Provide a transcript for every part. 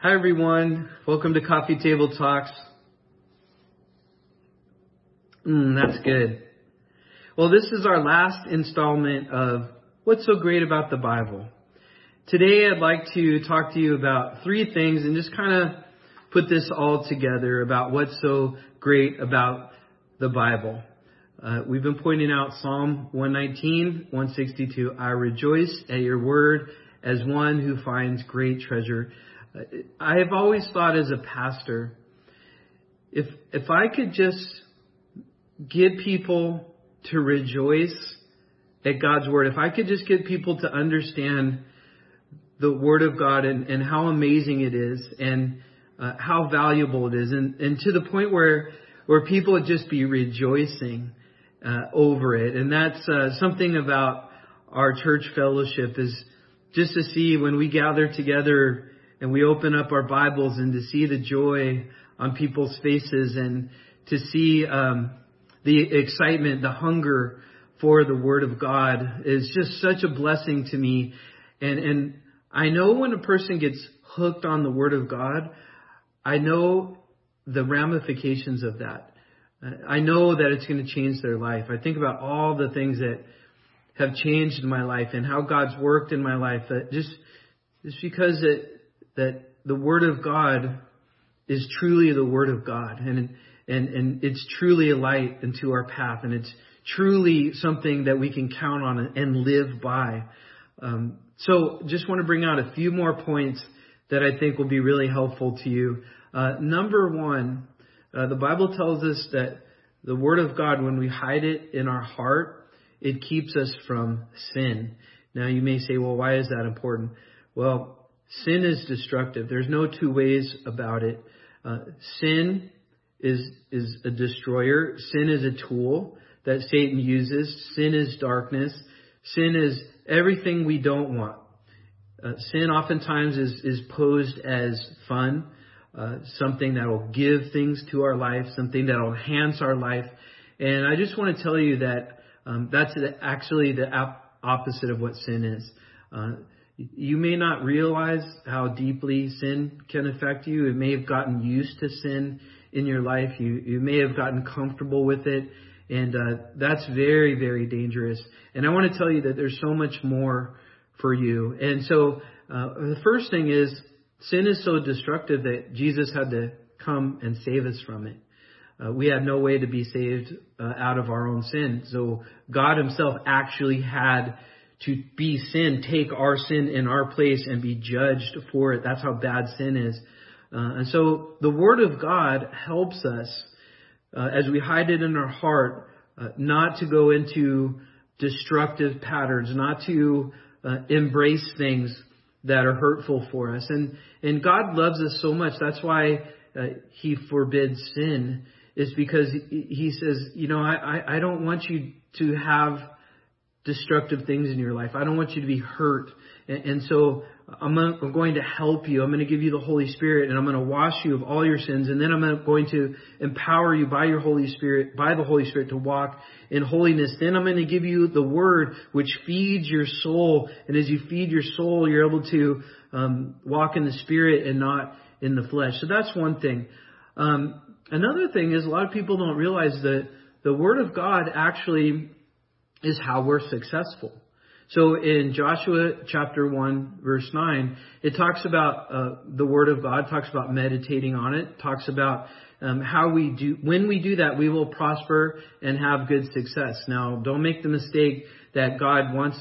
Hi, everyone. Welcome to Coffee Table Talks. Mm, that's good. Well, this is our last installment of What's So Great About the Bible. Today, I'd like to talk to you about three things and just kind of put this all together about what's so great about the Bible. Uh, we've been pointing out Psalm 119, 162. I rejoice at your word as one who finds great treasure. I have always thought as a pastor, if if I could just get people to rejoice at God's word, if I could just get people to understand the word of God and, and how amazing it is and uh, how valuable it is, and, and to the point where where people would just be rejoicing uh, over it, and that's uh, something about our church fellowship is just to see when we gather together and we open up our Bibles and to see the joy on people's faces and to see um, the excitement, the hunger for the Word of God is just such a blessing to me. And and I know when a person gets hooked on the Word of God, I know the ramifications of that. I know that it's going to change their life. I think about all the things that have changed in my life and how God's worked in my life. That just just because it that the Word of God is truly the Word of God, and and and it's truly a light into our path, and it's truly something that we can count on and live by. Um, so, just want to bring out a few more points that I think will be really helpful to you. Uh, number one, uh, the Bible tells us that the Word of God, when we hide it in our heart, it keeps us from sin. Now, you may say, well, why is that important? Well, Sin is destructive. There's no two ways about it. Uh, sin is is a destroyer. Sin is a tool that Satan uses. Sin is darkness. Sin is everything we don't want. Uh, sin oftentimes is is posed as fun, uh, something that will give things to our life, something that will enhance our life. And I just want to tell you that um, that's actually the opposite of what sin is. Uh, you may not realize how deeply sin can affect you. It may have gotten used to sin in your life. You, you may have gotten comfortable with it. And uh, that's very, very dangerous. And I want to tell you that there's so much more for you. And so uh, the first thing is sin is so destructive that Jesus had to come and save us from it. Uh, we had no way to be saved uh, out of our own sin. So God Himself actually had to be sin, take our sin in our place and be judged for it. That's how bad sin is. Uh, and so the Word of God helps us uh, as we hide it in our heart, uh, not to go into destructive patterns, not to uh, embrace things that are hurtful for us. And and God loves us so much. That's why uh, He forbids sin. Is because He, says, you know, I I don't want you to have destructive things in your life. I don't want you to be hurt. And, and so I'm, I'm going to help you. I'm going to give you the Holy Spirit and I'm going to wash you of all your sins. And then I'm going to empower you by your Holy Spirit, by the Holy Spirit to walk in holiness. Then I'm going to give you the Word which feeds your soul. And as you feed your soul, you're able to um, walk in the Spirit and not in the flesh. So that's one thing. Um, another thing is a lot of people don't realize that the Word of God actually is how we're successful. So in Joshua chapter 1 verse 9, it talks about uh, the Word of God, talks about meditating on it, talks about um, how we do, when we do that, we will prosper and have good success. Now, don't make the mistake that God wants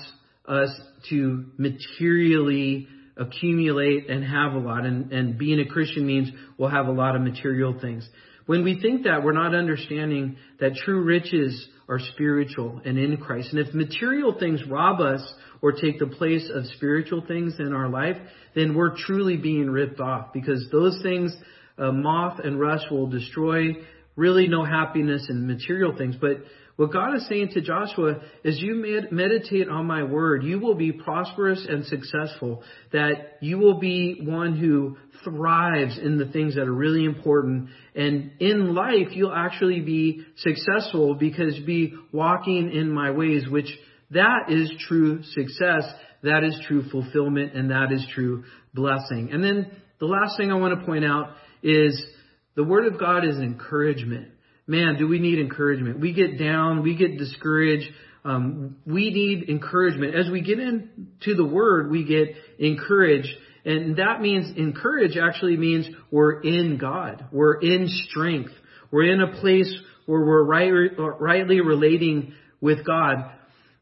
us to materially accumulate and have a lot. And, and being a Christian means we'll have a lot of material things. When we think that, we're not understanding that true riches are spiritual and in Christ. And if material things rob us or take the place of spiritual things in our life, then we're truly being ripped off because those things, uh, moth and rust will destroy really no happiness in material things. But what God is saying to Joshua is you med- meditate on my word, you will be prosperous and successful, that you will be one who thrives in the things that are really important. And in life, you'll actually be successful because be walking in my ways, which that is true success. That is true fulfillment and that is true blessing. And then The last thing I want to point out is the Word of God is encouragement. Man, do we need encouragement? We get down, we get discouraged. Um, we need encouragement. As we get into the Word, we get encouraged. And that means encourage actually means we're in God. We're in strength. We're in a place where we're right, rightly relating with God.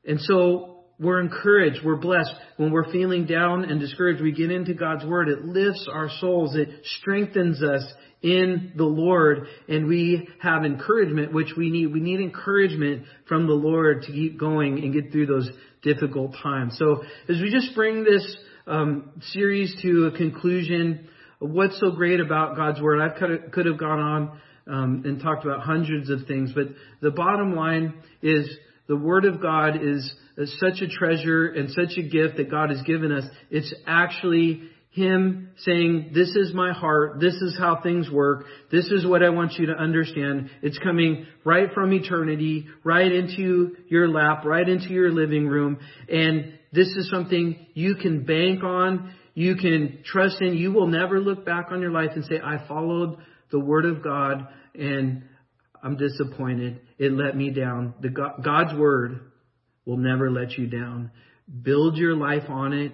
And so we're encouraged, we're blessed. When we're feeling down and discouraged, we get into God's Word. It lifts our souls, it strengthens us in the Lord, and we have encouragement, which we need. We need encouragement from the Lord to keep going and get through those difficult times. So as we just bring this um, series to a conclusion, what's so great about God's Word? I could have, could have gone on um, and talked about hundreds of things, but the bottom line is the Word of God is such a treasure and such a gift that God has given us. It's actually Him saying, This is my heart. This is how things work. This is what I want you to understand. It's coming right from eternity, right into your lap, right into your living room. And this is something you can bank on. You can trust in. You will never look back on your life and say, I followed the Word of God and I'm disappointed. It let me down. The God, God's word will never let you down. Build your life on it.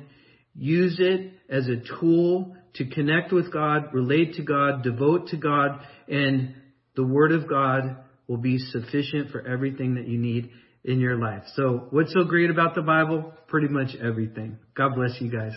Use it as a tool to connect with God, relate to God, devote to God, and the word of God will be sufficient for everything that you need in your life. So what's so great about the Bible? Pretty much everything. God bless you guys.